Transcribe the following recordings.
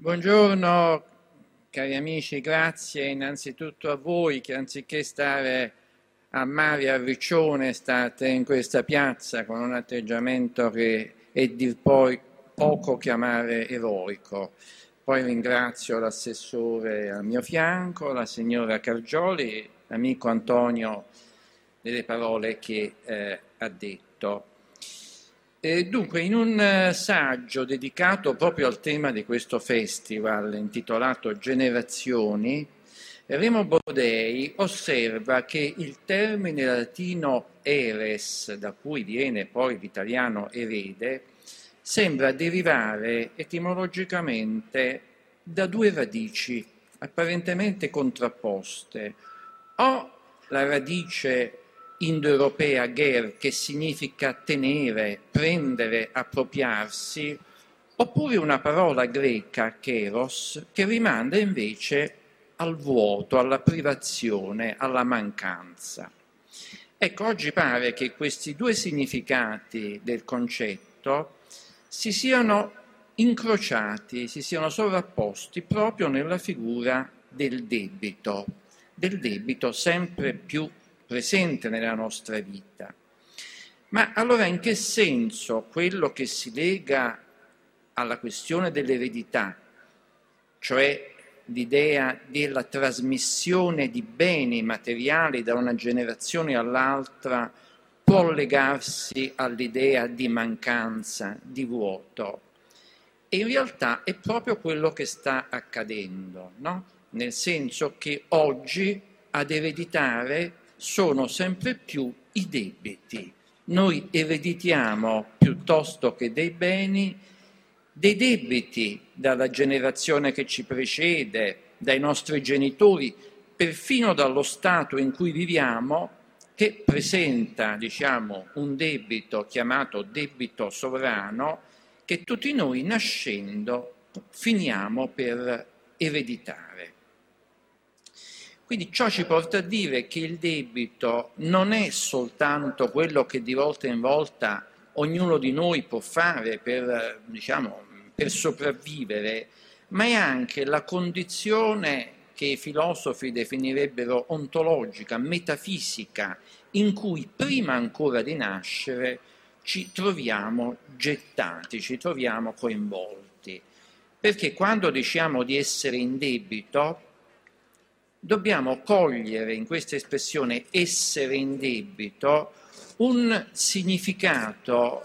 Buongiorno cari amici, grazie innanzitutto a voi che anziché stare a mare a Riccione state in questa piazza con un atteggiamento che è dir poi poco chiamare eroico. Poi ringrazio l'assessore al mio fianco, la signora Cargioli, l'amico Antonio delle parole che eh, ha detto. E dunque, in un eh, saggio dedicato proprio al tema di questo festival, intitolato Generazioni, Remo Bodei osserva che il termine latino eres, da cui viene poi l'italiano erede, sembra derivare etimologicamente da due radici apparentemente contrapposte, o la radice indoeuropea ger, che significa tenere, prendere, appropriarsi, oppure una parola greca, keros, che rimanda invece al vuoto, alla privazione, alla mancanza. Ecco, oggi pare che questi due significati del concetto si siano incrociati, si siano sovrapposti proprio nella figura del debito, del debito sempre più presente nella nostra vita. Ma allora in che senso quello che si lega alla questione dell'eredità, cioè l'idea della trasmissione di beni materiali da una generazione all'altra, può legarsi all'idea di mancanza, di vuoto? E in realtà è proprio quello che sta accadendo, no? nel senso che oggi ad ereditare sono sempre più i debiti. Noi ereditiamo piuttosto che dei beni dei debiti dalla generazione che ci precede, dai nostri genitori, perfino dallo stato in cui viviamo, che presenta, diciamo, un debito chiamato debito sovrano, che tutti noi nascendo finiamo per ereditare. Quindi ciò ci porta a dire che il debito non è soltanto quello che di volta in volta ognuno di noi può fare per, diciamo, per sopravvivere, ma è anche la condizione che i filosofi definirebbero ontologica, metafisica, in cui prima ancora di nascere ci troviamo gettati, ci troviamo coinvolti. Perché quando diciamo di essere in debito, dobbiamo cogliere in questa espressione essere in debito un significato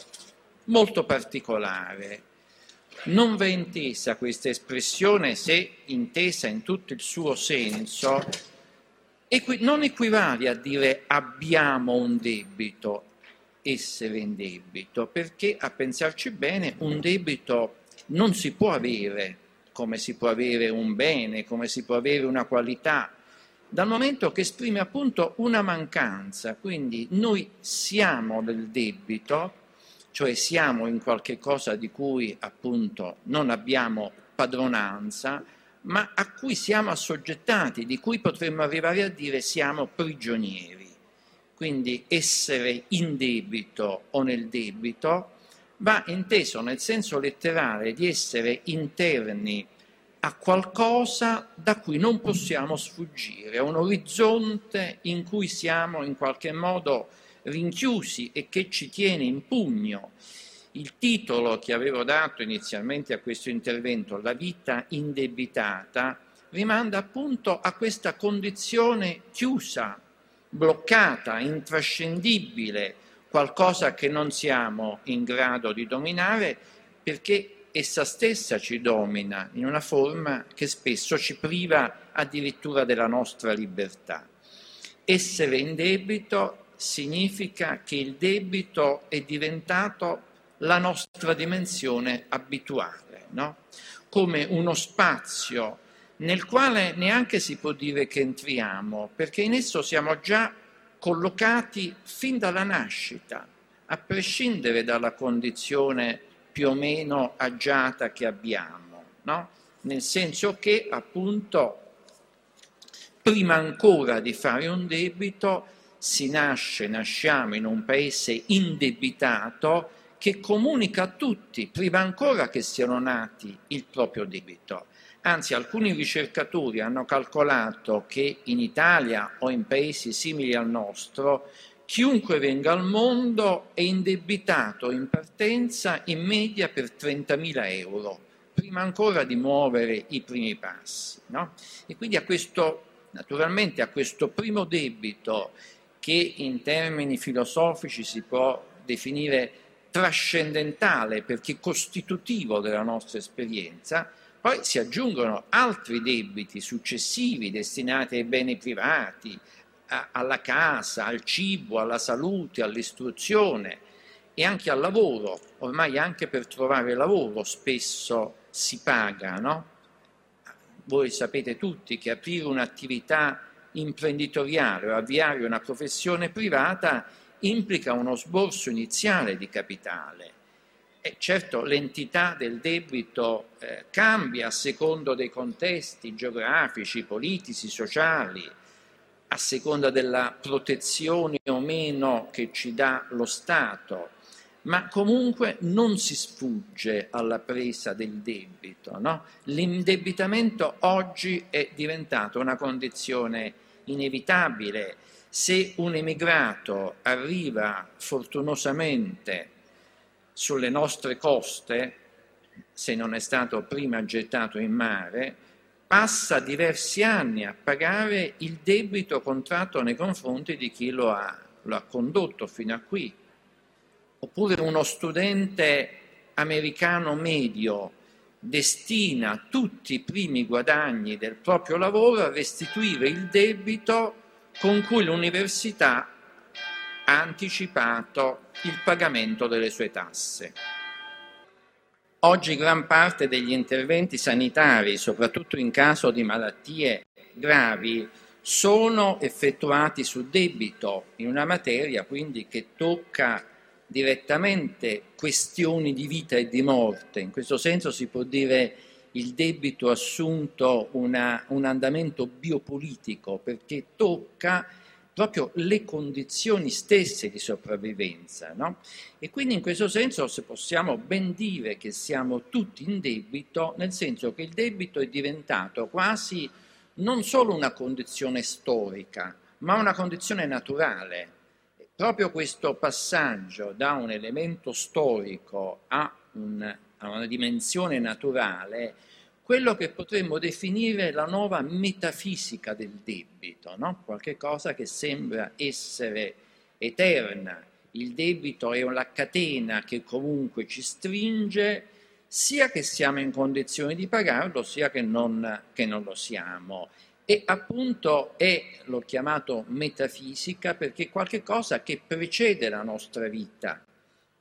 molto particolare. Non va intesa questa espressione se intesa in tutto il suo senso, non equivale a dire abbiamo un debito, essere in debito, perché a pensarci bene un debito non si può avere come si può avere un bene, come si può avere una qualità, dal momento che esprime appunto una mancanza. Quindi noi siamo del debito, cioè siamo in qualche cosa di cui appunto non abbiamo padronanza, ma a cui siamo assoggettati, di cui potremmo arrivare a dire siamo prigionieri. Quindi essere in debito o nel debito va inteso nel senso letterale di essere interni a qualcosa da cui non possiamo sfuggire, a un orizzonte in cui siamo in qualche modo rinchiusi e che ci tiene in pugno. Il titolo che avevo dato inizialmente a questo intervento, La vita indebitata, rimanda appunto a questa condizione chiusa, bloccata, intrascendibile, qualcosa che non siamo in grado di dominare perché essa stessa ci domina in una forma che spesso ci priva addirittura della nostra libertà. Essere in debito significa che il debito è diventato la nostra dimensione abituale, no? come uno spazio nel quale neanche si può dire che entriamo, perché in esso siamo già collocati fin dalla nascita, a prescindere dalla condizione più o meno agiata che abbiamo, no? nel senso che appunto prima ancora di fare un debito si nasce, nasciamo in un paese indebitato che comunica a tutti, prima ancora che siano nati, il proprio debito. Anzi, alcuni ricercatori hanno calcolato che in Italia o in paesi simili al nostro, chiunque venga al mondo è indebitato in partenza in media per 30.000 euro, prima ancora di muovere i primi passi. No? E quindi a questo, naturalmente a questo primo debito che in termini filosofici si può definire trascendentale perché costitutivo della nostra esperienza, poi si aggiungono altri debiti successivi destinati ai beni privati, a, alla casa, al cibo, alla salute, all'istruzione e anche al lavoro. Ormai anche per trovare lavoro spesso si paga, no? Voi sapete tutti che aprire un'attività imprenditoriale o avviare una professione privata implica uno sborso iniziale di capitale. E certo l'entità del debito eh, cambia a secondo dei contesti geografici, politici, sociali, a seconda della protezione o meno che ci dà lo Stato, ma comunque non si sfugge alla presa del debito. No? L'indebitamento oggi è diventato una condizione inevitabile se un emigrato arriva fortunosamente sulle nostre coste, se non è stato prima gettato in mare, passa diversi anni a pagare il debito contratto nei confronti di chi lo ha, lo ha condotto fino a qui. Oppure uno studente americano medio destina tutti i primi guadagni del proprio lavoro a restituire il debito con cui l'università ha anticipato il pagamento delle sue tasse. Oggi gran parte degli interventi sanitari, soprattutto in caso di malattie gravi, sono effettuati su debito, in una materia quindi che tocca direttamente questioni di vita e di morte. In questo senso si può dire il debito assunto una, un andamento biopolitico perché tocca proprio le condizioni stesse di sopravvivenza. No? E quindi in questo senso se possiamo ben dire che siamo tutti in debito, nel senso che il debito è diventato quasi non solo una condizione storica, ma una condizione naturale. Proprio questo passaggio da un elemento storico a, un, a una dimensione naturale quello che potremmo definire la nuova metafisica del debito, no? qualche cosa che sembra essere eterna. Il debito è una catena che comunque ci stringe, sia che siamo in condizione di pagarlo, sia che non, che non lo siamo. E appunto è, l'ho chiamato metafisica, perché è qualche cosa che precede la nostra vita,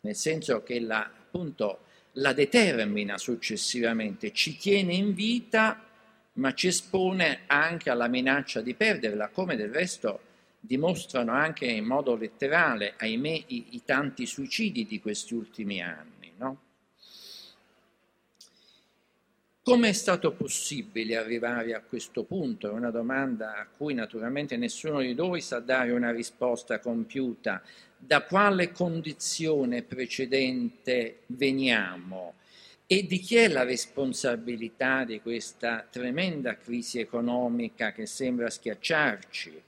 nel senso che la, appunto, la determina successivamente, ci tiene in vita ma ci espone anche alla minaccia di perderla, come del resto dimostrano anche in modo letterale, ahimè, i, i tanti suicidi di questi ultimi anni. No? Come è stato possibile arrivare a questo punto? È una domanda a cui naturalmente nessuno di noi sa dare una risposta compiuta. Da quale condizione precedente veniamo? E di chi è la responsabilità di questa tremenda crisi economica che sembra schiacciarci?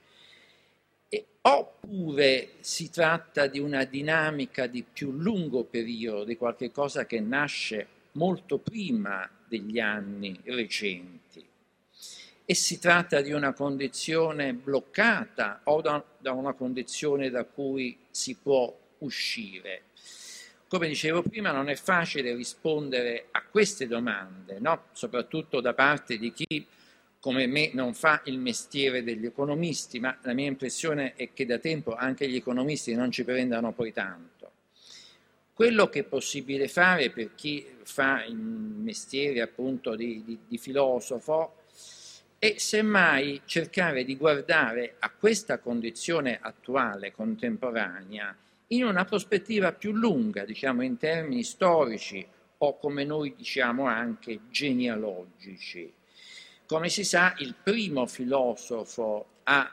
E, oppure si tratta di una dinamica di più lungo periodo, di qualche cosa che nasce molto prima degli anni recenti. E si tratta di una condizione bloccata o da, da una condizione da cui si può uscire. Come dicevo prima, non è facile rispondere a queste domande, no? soprattutto da parte di chi come me non fa il mestiere degli economisti, ma la mia impressione è che da tempo anche gli economisti non ci prendano poi tanto. Quello che è possibile fare per chi fa il mestiere appunto di, di, di filosofo è semmai cercare di guardare a questa condizione attuale, contemporanea, in una prospettiva più lunga, diciamo in termini storici o come noi diciamo anche genealogici. Come si sa, il primo filosofo a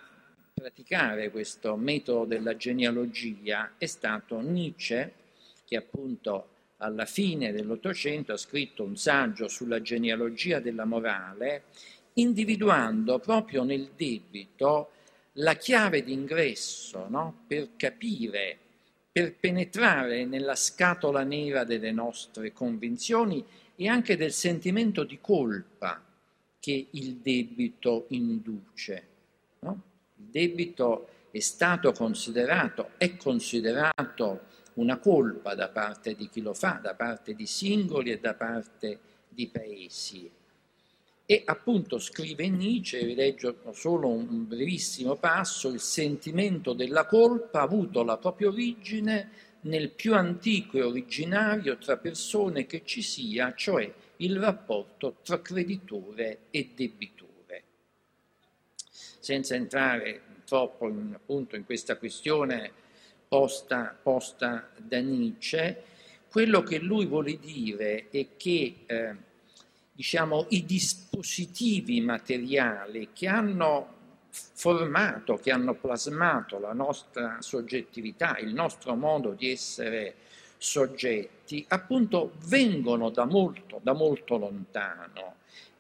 praticare questo metodo della genealogia è stato Nietzsche, che appunto alla fine dell'Ottocento ha scritto un saggio sulla genealogia della morale, individuando proprio nel debito la chiave d'ingresso no? per capire, per penetrare nella scatola nera delle nostre convinzioni e anche del sentimento di colpa che il debito induce. No? Il debito è stato considerato, è considerato una colpa da parte di chi lo fa, da parte di singoli e da parte di paesi. E appunto scrive Nietzsche, vi leggo solo un brevissimo passo, il sentimento della colpa ha avuto la propria origine nel più antico e originario tra persone che ci sia, cioè il rapporto tra creditore e debitore. Senza entrare troppo in, appunto in questa questione posta, posta, da Nietzsche, quello che lui vuole dire è che eh, diciamo, i dispositivi materiali che hanno formato, che hanno plasmato la nostra soggettività, il nostro modo di essere soggetti, appunto vengono da molto, da molto lontano.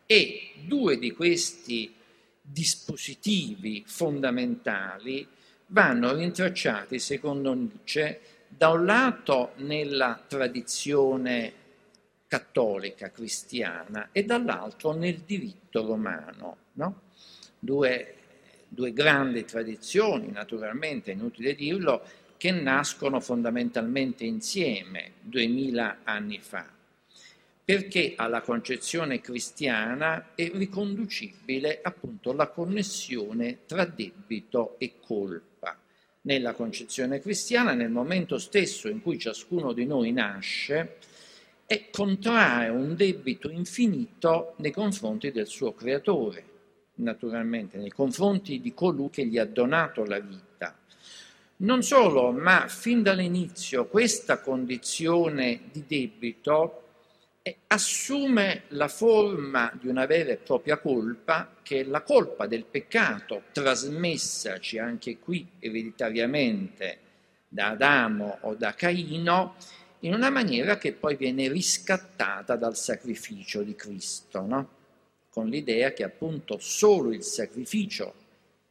E due di questi dispositivi fondamentali vanno rintracciati, secondo Nietzsche, da un lato nella tradizione cattolica cristiana e dall'altro nel diritto romano. No? Due, due grandi tradizioni, naturalmente, inutile dirlo, che nascono fondamentalmente insieme duemila anni fa, perché alla concezione cristiana è riconducibile appunto la connessione tra debito e colpa. Nella concezione cristiana, nel momento stesso in cui ciascuno di noi nasce, e contrae un debito infinito nei confronti del suo creatore, naturalmente, nei confronti di colui che gli ha donato la vita. Non solo, ma fin dall'inizio questa condizione di debito eh, assume la forma di una vera e propria colpa, che è la colpa del peccato, trasmessaci anche qui ereditariamente da Adamo o da Caino, in una maniera che poi viene riscattata dal sacrificio di Cristo, no? con l'idea che appunto solo il sacrificio,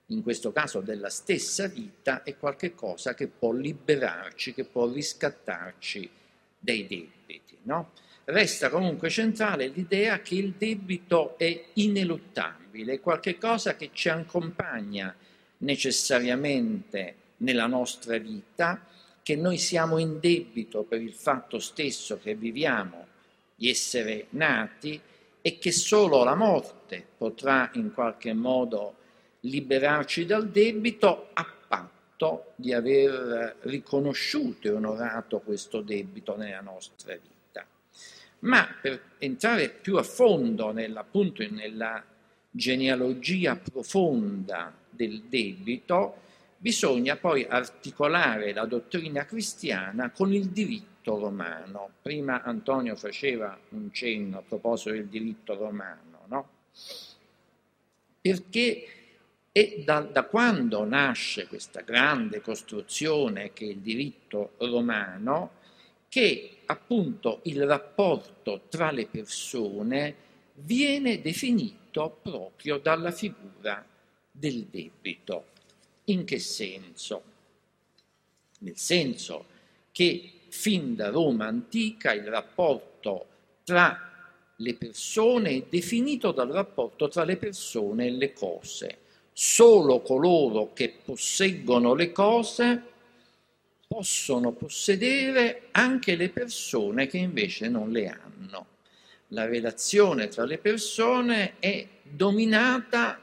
in questo caso della stessa vita, è qualcosa che può liberarci, che può riscattarci dai debiti. No? Resta comunque centrale l'idea che il debito è ineluttabile, è qualcosa che ci accompagna necessariamente nella nostra vita, che noi siamo in debito per il fatto stesso che viviamo di essere nati e che solo la morte potrà in qualche modo liberarci dal debito a patto di aver riconosciuto e onorato questo debito nella nostra vita. Ma per entrare più a fondo nella, genealogia profonda del debito, bisogna poi articolare la dottrina cristiana con il diritto romano. Prima Antonio faceva un cenno a proposito del diritto romano, no? Perché è da, da quando nasce questa grande costruzione che è il diritto romano che appunto il rapporto tra le persone viene definito proprio dalla figura del debito. In che senso? Nel senso che fin da Roma antica il rapporto tra le persone è definito dal rapporto tra le persone e le cose. Solo coloro che posseggono le cose possono possedere anche le persone che invece non le hanno. La relazione tra le persone è dominata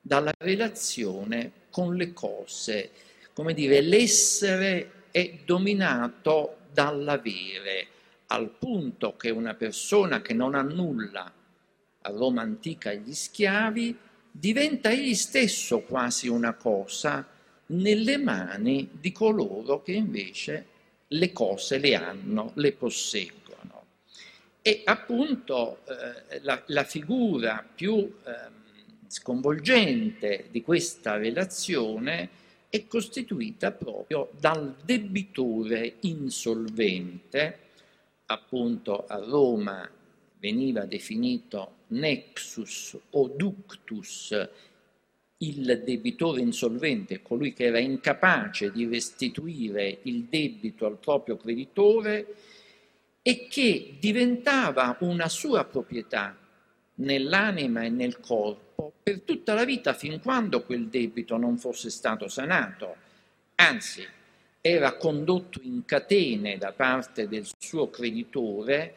dalla relazione con le cose. Come dire, l'essere è dominato dall'avere, al punto che una persona che non ha nulla, a Roma antica gli schiavi, diventa egli stesso quasi una cosa nelle mani di coloro che invece le cose le hanno, le posseggono. E appunto eh, la, la, figura più eh, sconvolgente di questa relazione è costituita proprio dal debitore insolvente, appunto a Roma veniva definito nexus o ductus, il debitore insolvente, colui che era incapace di restituire il debito al proprio creditore e che diventava una sua proprietà nell'anima e nel corpo per tutta la vita fin quando quel debito non fosse stato sanato. Anzi, era condotto in catene da parte del suo creditore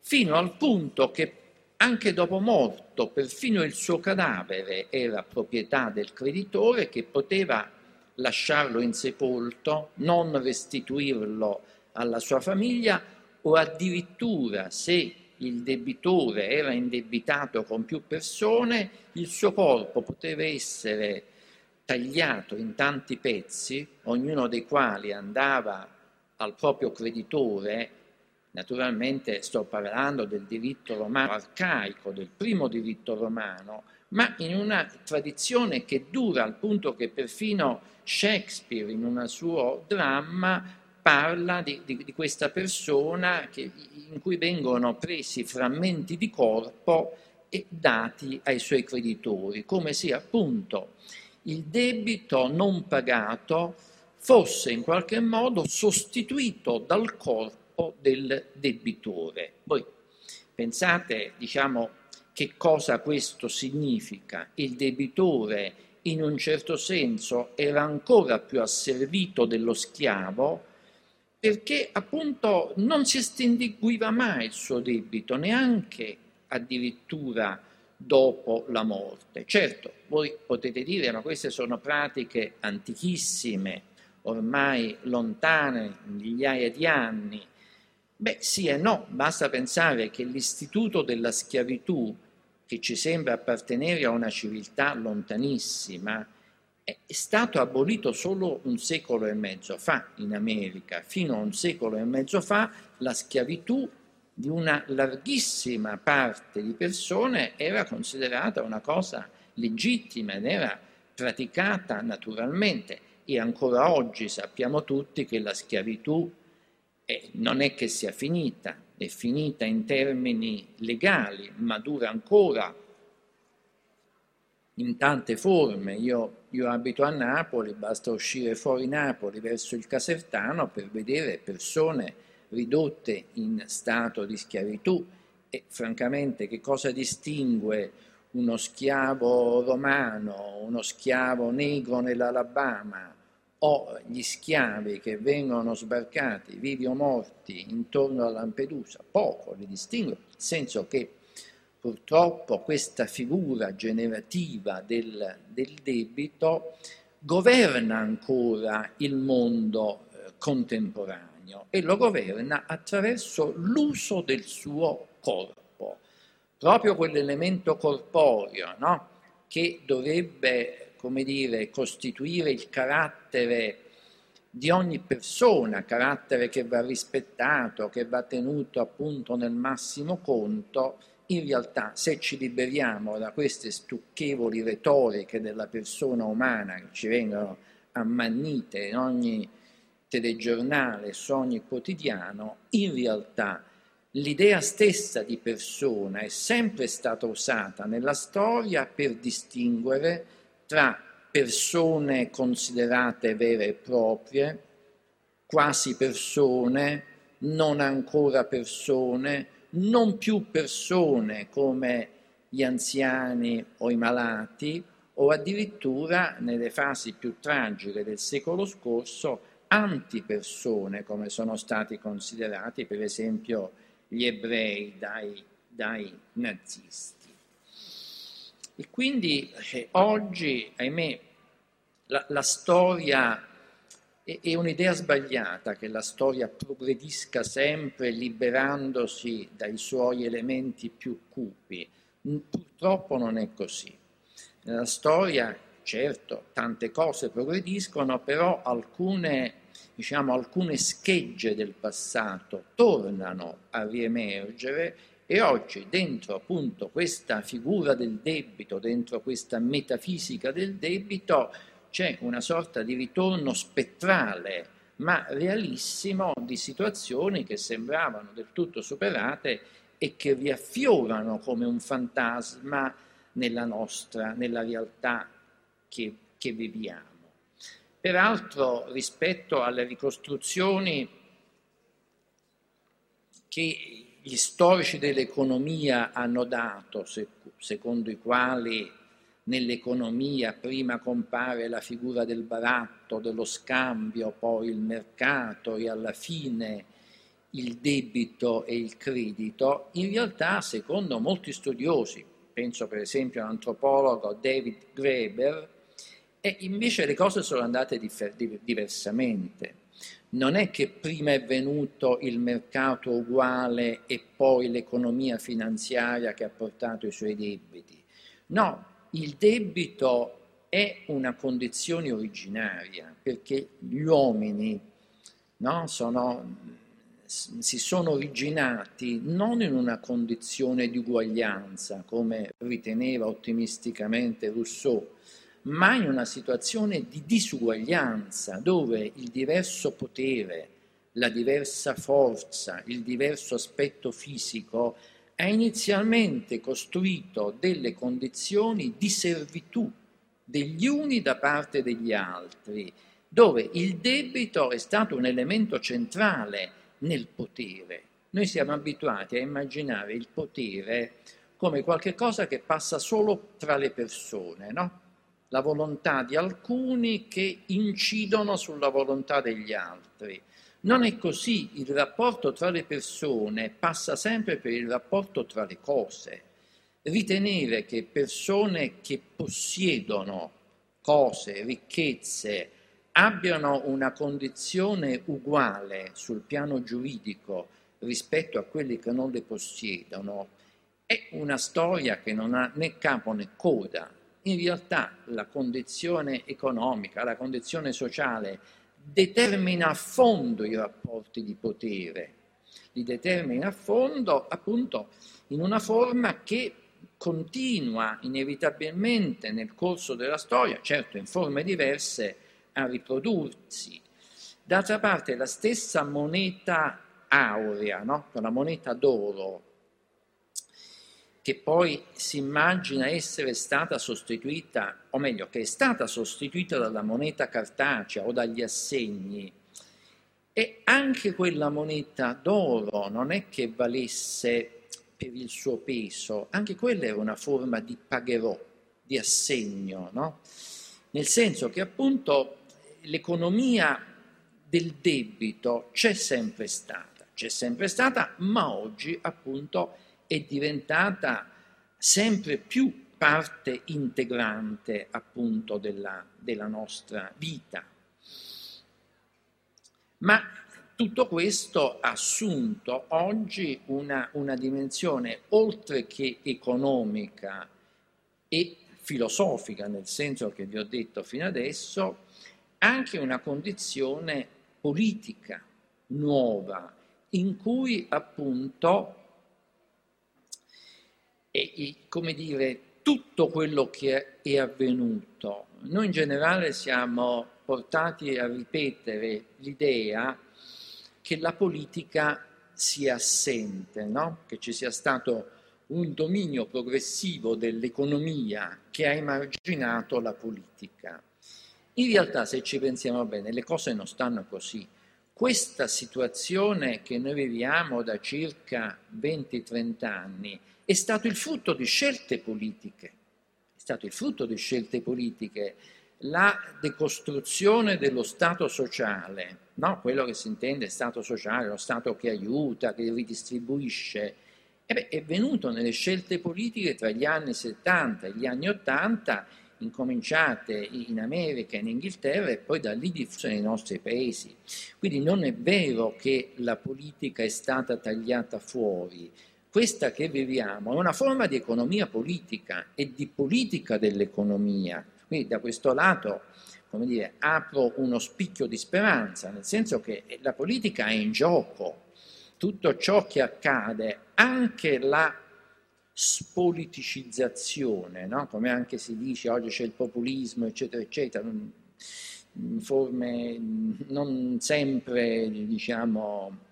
fino al punto che anche dopo morto perfino il suo cadavere era proprietà del creditore che poteva lasciarlo insepolto, non restituirlo alla sua famiglia o addirittura se il debitore era indebitato con più persone, il suo corpo poteva essere tagliato in tanti pezzi, ognuno dei quali andava al proprio creditore, naturalmente sto parlando del diritto romano arcaico, del primo diritto romano, ma in una tradizione che dura al punto che perfino Shakespeare in un suo dramma parla di, di, di questa persona che, in cui vengono presi frammenti di corpo e dati ai suoi creditori, come se appunto il debito non pagato fosse in qualche modo sostituito dal corpo del debitore. Voi pensate, diciamo, che cosa questo significa? Il debitore in un certo senso era ancora più asservito dello schiavo perché appunto non si estinguiva mai il suo debito, neanche addirittura dopo la morte. Certo, voi potete dire, ma queste sono pratiche antichissime, ormai lontane, migliaia di anni. Beh, sì e no, basta pensare che l'istituto della schiavitù, che ci sembra appartenere a una civiltà lontanissima, è stato abolito solo un secolo e mezzo fa in America. Fino a un secolo e mezzo fa la schiavitù di una larghissima parte di persone era considerata una cosa legittima ed era praticata naturalmente e ancora oggi sappiamo tutti che la schiavitù eh, non è che sia finita, è finita in termini legali, ma dura ancora in tante forme. Io, io, abito a Napoli, basta uscire fuori Napoli verso il Casertano per vedere persone ridotte in stato di schiavitù e francamente che cosa distingue uno schiavo romano, uno schiavo negro nell'Alabama o gli schiavi che vengono sbarcati vivi o morti intorno a Lampedusa? Poco li distingue, nel senso che purtroppo questa figura generativa del, del debito governa ancora il mondo eh, contemporaneo e lo governa attraverso l'uso del suo corpo, proprio quell'elemento corporeo no? che dovrebbe, come dire, costituire il carattere di ogni persona, carattere che va rispettato, che va tenuto appunto nel massimo conto, in realtà se ci liberiamo da queste stucchevoli retoriche della persona umana che ci vengono ammannite in ogni telegiornale, su ogni quotidiano, in realtà l'idea stessa di persona è sempre stata usata nella storia per distinguere tra persone considerate vere e proprie, quasi persone, non ancora persone, non più persone come gli anziani o i malati o addirittura nelle fasi più tragiche del secolo scorso antipersone come sono stati considerati per esempio gli ebrei dai, dai nazisti. E quindi eh, oggi, ahimè, la, la storia è un'idea sbagliata che la storia progredisca sempre liberandosi dai suoi elementi più cupi. Purtroppo non è così. Nella storia, certo, tante cose progrediscono, però alcune, diciamo, alcune schegge del passato tornano a riemergere e oggi dentro appunto questa figura del debito, dentro questa metafisica del debito, c'è una sorta di ritorno spettrale, ma realissimo, di situazioni che sembravano del tutto superate e che riaffiorano come un fantasma nella nostra, nella realtà che, che viviamo. Peraltro, rispetto alle ricostruzioni che gli storici dell'economia hanno dato, secondo i quali nell'economia prima compare la figura del baratto, dello scambio, poi il mercato e alla fine il debito e il credito, in realtà secondo molti studiosi, penso per esempio all'antropologo David Graeber, e invece le cose sono andate diversamente. Non è che prima è venuto il mercato uguale e poi l'economia finanziaria che ha portato i suoi debiti. No, il debito è una condizione originaria perché gli uomini no, sono, si sono originati non in una condizione di uguaglianza, come riteneva ottimisticamente Rousseau, ma in una situazione di disuguaglianza dove il diverso potere, la diversa forza, il diverso aspetto fisico ha inizialmente costruito delle condizioni di servitù degli uni da parte degli altri, dove il debito è stato un elemento centrale nel potere. Noi siamo abituati a immaginare il potere come qualcosa che passa solo tra le persone, no? la volontà di alcuni che incidono sulla volontà degli altri. Non è così, il rapporto tra le persone passa sempre per il rapporto tra le cose. Ritenere che persone che possiedono cose, ricchezze, abbiano una condizione uguale sul piano giuridico rispetto a quelli che non le possiedono, è una storia che non ha né capo né coda, in realtà la condizione economica, la condizione sociale determina a fondo i rapporti di potere, li determina a fondo appunto in una forma che continua inevitabilmente nel corso della storia, certo in forme diverse, a riprodursi. D'altra parte la stessa moneta aurea, no? la moneta d'oro, che poi si immagina essere stata sostituita, o meglio, che è stata sostituita dalla moneta cartacea o dagli assegni, e anche quella moneta d'oro non è che valesse per il suo peso, anche quella era una forma di pagherò, di assegno, no? nel senso che appunto l'economia del debito c'è sempre stata, c'è sempre stata, ma oggi appunto è diventata sempre più parte integrante appunto della, della nostra vita. Ma tutto questo ha assunto oggi una, una dimensione oltre che economica e filosofica, nel senso che vi ho detto fino adesso, anche una condizione politica nuova in cui appunto e, come dire, tutto quello che è avvenuto. Noi in generale siamo portati a ripetere l'idea che la politica sia assente, no? che ci sia stato un dominio progressivo dell'economia che ha emarginato la politica. In realtà, se ci pensiamo bene, le cose non stanno così. Questa situazione che noi viviamo da circa 20-30 anni è stato il frutto di scelte politiche, è stato il frutto di scelte politiche, la decostruzione dello Stato sociale, no? quello che si intende Stato sociale, lo Stato che aiuta, che ridistribuisce, eh beh, è venuto nelle scelte politiche tra gli anni 70 e gli anni 80, incominciate in America e in Inghilterra e poi da lì diffuse nei nostri paesi. Quindi non è vero che la politica è stata tagliata fuori, questa che viviamo è una forma di economia politica e di politica dell'economia. Quindi da questo lato, come dire, apro uno spicchio di speranza, nel senso che la politica è in gioco. Tutto ciò che accade, anche la spoliticizzazione, no? come anche si dice oggi c'è il populismo, eccetera, eccetera, forme non sempre, diciamo,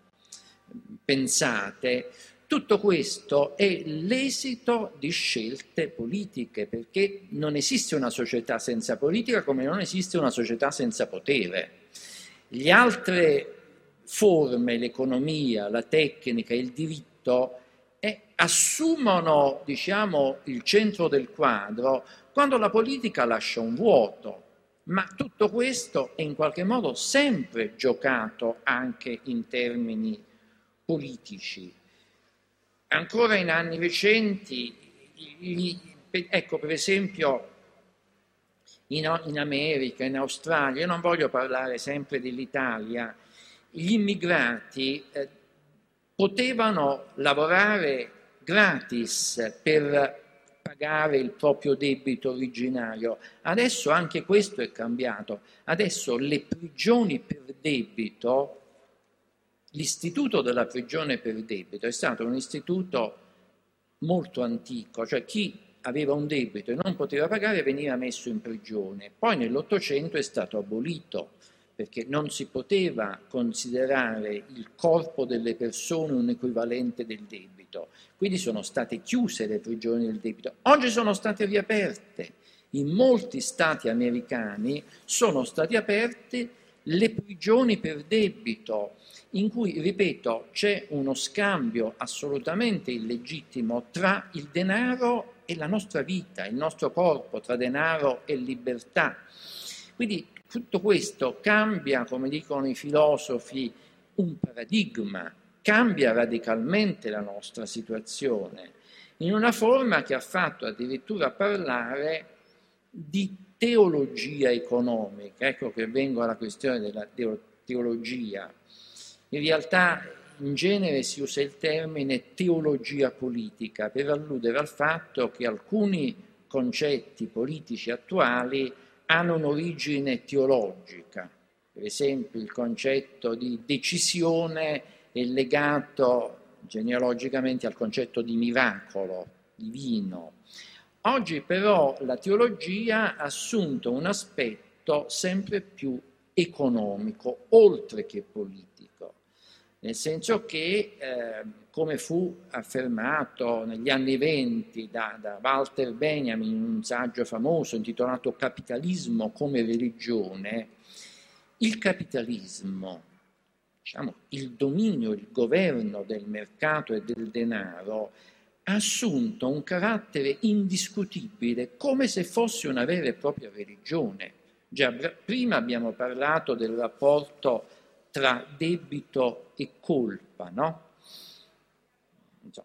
pensate, tutto questo è l'esito di scelte politiche, perché non esiste una società senza politica come non esiste una società senza potere. Le altre forme, l'economia, la tecnica, il diritto, eh, assumono diciamo, il centro del quadro quando la politica lascia un vuoto. Ma tutto questo è in qualche modo sempre giocato anche in termini politici. Ancora in anni recenti, gli, ecco per esempio in, in America, in Australia, io non voglio parlare sempre dell'Italia, gli immigrati eh, potevano lavorare gratis per pagare il proprio debito originario. Adesso anche questo è cambiato. Adesso le prigioni per debito, l'istituto della prigione per debito è stato un istituto molto antico, cioè chi aveva un debito e non poteva pagare veniva messo in prigione. Poi nell'Ottocento è stato abolito perché non si poteva considerare il corpo delle persone un equivalente del debito. Quindi sono state chiuse le prigioni del debito. Oggi sono state riaperte. In molti stati americani sono state aperte le prigioni per debito, in cui, ripeto, c'è uno scambio assolutamente illegittimo tra il denaro e la nostra vita, il nostro corpo, tra denaro e libertà. Quindi tutto questo cambia, come dicono i filosofi, un paradigma, cambia radicalmente la nostra situazione, in una forma che ha fatto addirittura parlare di teologia economica. Ecco che vengo alla questione della teologia. In realtà in genere si usa il termine teologia politica per alludere al fatto che alcuni concetti politici attuali hanno un'origine teologica. Per esempio il concetto di decisione è legato genealogicamente al concetto di miracolo divino. Oggi però la teologia ha assunto un aspetto sempre più economico, oltre che politico, nel senso che, eh, come fu affermato negli anni venti da, da Walter Benjamin in un saggio famoso intitolato Capitalismo come religione, il capitalismo, diciamo, il dominio, il governo del mercato e del denaro ha assunto un carattere indiscutibile come se fosse una vera e propria religione. Già prima abbiamo parlato del rapporto tra debito e colpa, no?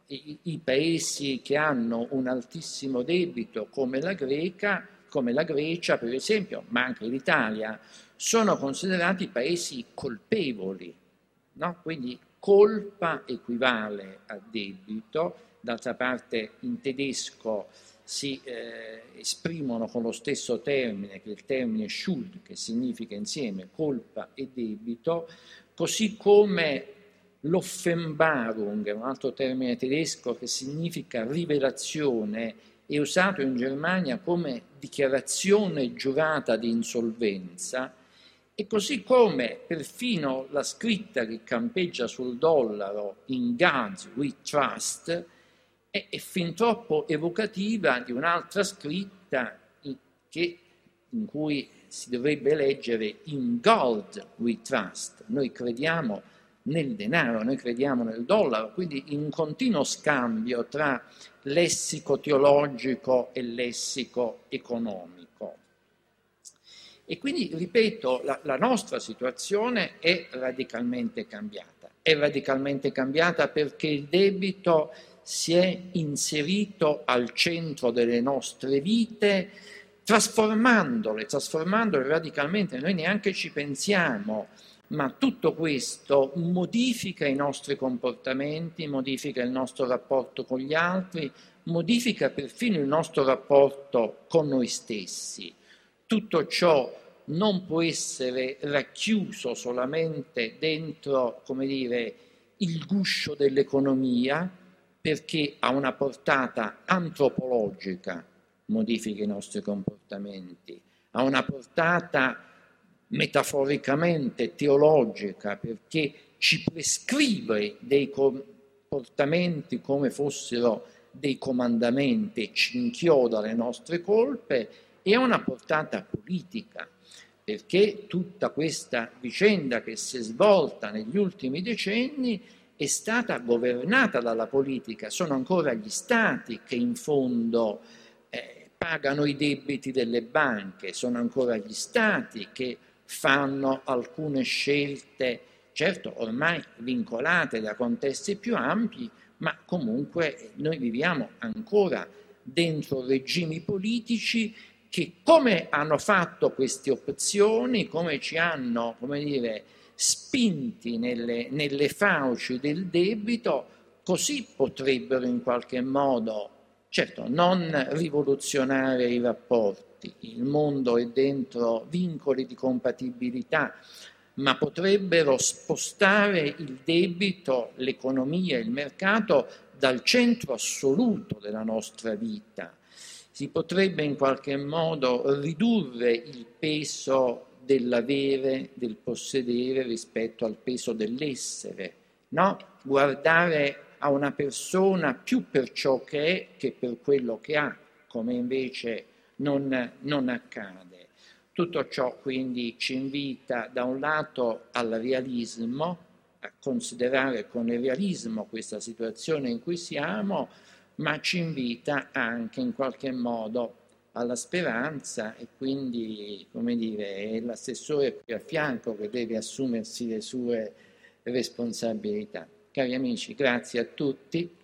I, I, paesi che hanno un altissimo debito come la, Greca, come la Grecia, per esempio, ma anche l'Italia, sono considerati paesi colpevoli, no? Quindi colpa equivale a debito, d'altra parte in tedesco si eh, esprimono con lo stesso termine, che è il termine Schuld, che significa insieme colpa e debito, così come l'Offenbarung, un altro termine tedesco che significa rivelazione, è usato in Germania come dichiarazione giurata di insolvenza, e così come perfino la scritta che campeggia sul dollaro in God We Trust, è, è fin troppo evocativa di un'altra scritta in, che, in cui si dovrebbe leggere in gold we trust, noi crediamo nel denaro, noi crediamo nel dollaro, quindi in continuo scambio tra lessico teologico e lessico economico. E quindi, ripeto, la, la nostra situazione è radicalmente cambiata. È radicalmente cambiata perché il debito si è inserito al centro delle nostre vite, trasformandole, trasformandole radicalmente. Noi neanche ci pensiamo, ma tutto questo modifica i nostri comportamenti, modifica il nostro rapporto con gli altri, modifica perfino il nostro rapporto con noi stessi. Tutto ciò non può essere racchiuso solamente dentro, come dire, il guscio dell'economia, perché ha una portata antropologica, modifica i nostri comportamenti, ha una portata metaforicamente teologica perché ci prescrive dei comportamenti come fossero dei comandamenti, ci inchioda le nostre colpe, e ha una portata politica, perché tutta questa vicenda che si è svolta negli ultimi decenni è stata governata dalla politica, sono ancora gli stati che in fondo eh, pagano i debiti delle banche, sono ancora gli stati che fanno alcune scelte, certo ormai vincolate da contesti più ampi, ma comunque noi viviamo ancora dentro regimi politici che come hanno fatto queste opzioni, come ci hanno, come dire, spinti nelle, nelle fauci del debito, così potrebbero in qualche modo, certo, non rivoluzionare i rapporti, il mondo è dentro vincoli di compatibilità, ma potrebbero spostare il debito, l'economia, il mercato dal centro assoluto della nostra vita. Si potrebbe in qualche modo ridurre il peso dell'avere, del possedere rispetto al peso dell'essere, no? Guardare a una persona più per ciò che è che per quello che ha, come invece non, non accade. Tutto ciò quindi ci invita da un lato al realismo, a considerare con il realismo questa situazione in cui siamo, ma ci invita anche in qualche modo alla speranza e quindi, come dire, è l'assessore qui a fianco che deve assumersi le sue responsabilità. Cari amici, grazie a tutti.